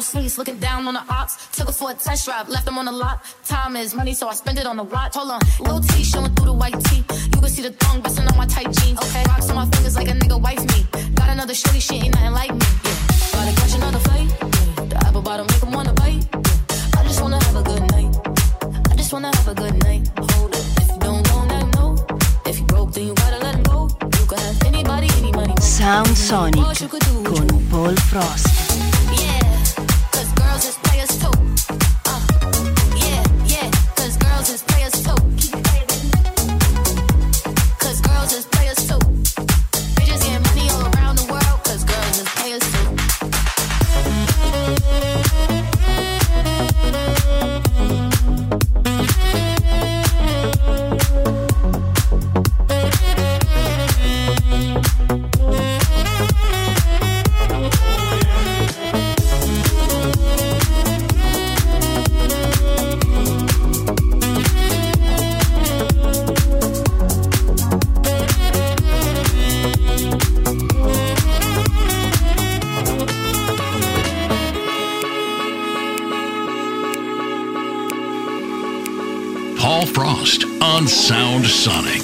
Penthouse suites, looking down on the ops. Took her for a test drive, left them on the lot. Time is money, so I spend it on the watch. Hold on, little T showing through the white tee. You can see the thong busting on my tight jeans. Okay, rocks on my fingers like a nigga wife me. Got another shorty, she ain't nothing like me. Yeah. Gotta catch another flight. Yeah. The apple bottom make 'em wanna bite. Yeah. I just wanna have a good night. I just wanna have a good night. Hold up, if you don't go, now know. If you broke, then you gotta let him go. You can have anybody, any money. Sound Sonic con Paul Frost. Is players too. Sonic.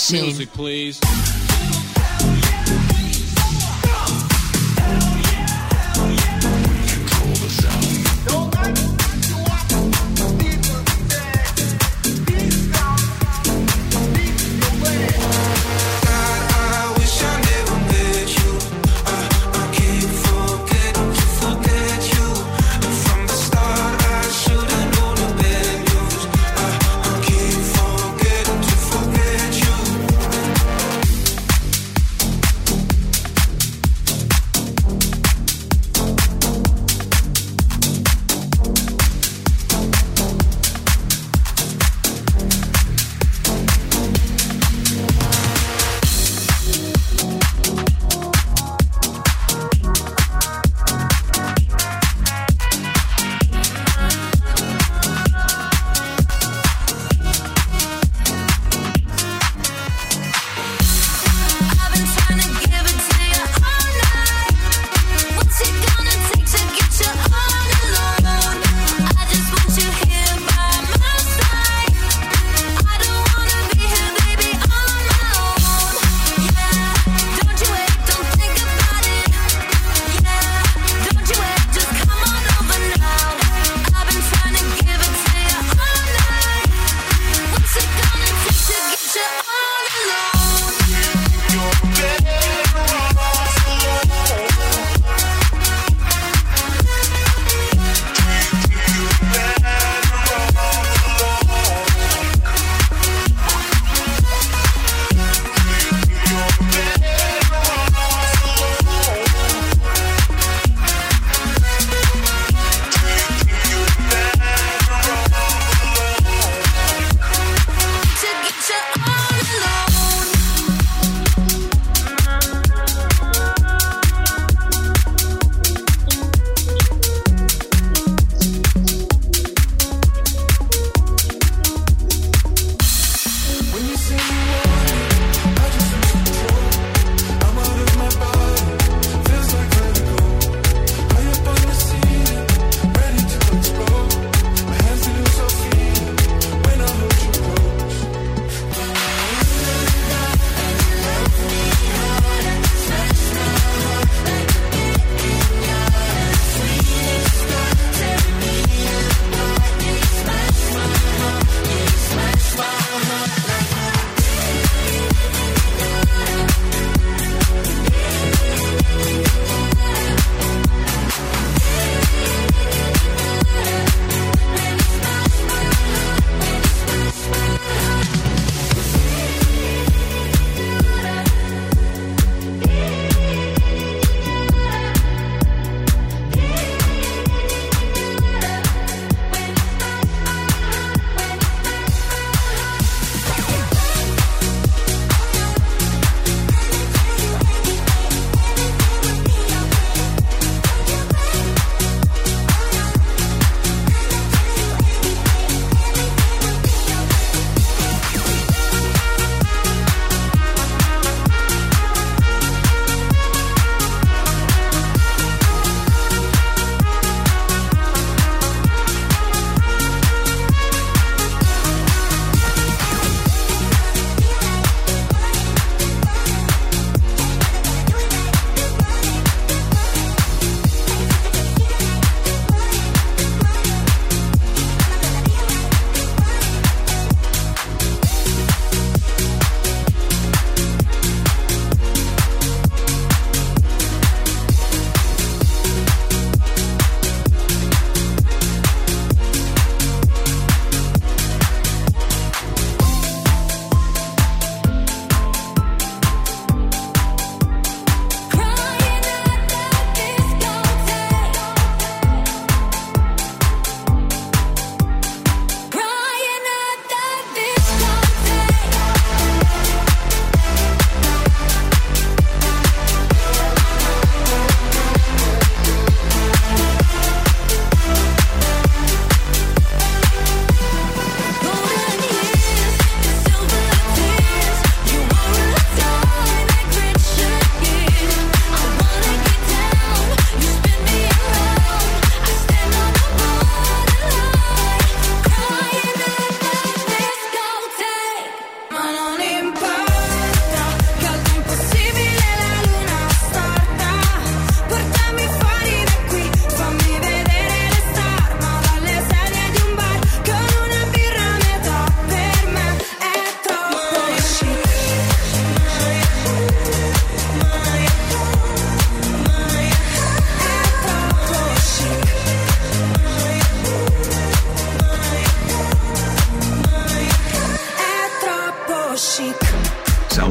Machine. Music, please.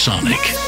Sonic.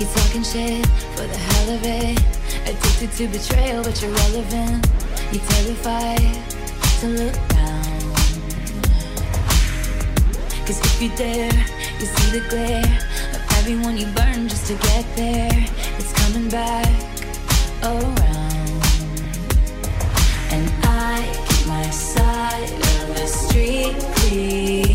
You talking shit for the hell of it. Addicted to betrayal, but you're relevant. You terrified to look down. Cause if you dare, you see the glare of everyone you burn just to get there. It's coming back around. And I keep my side of the street clean.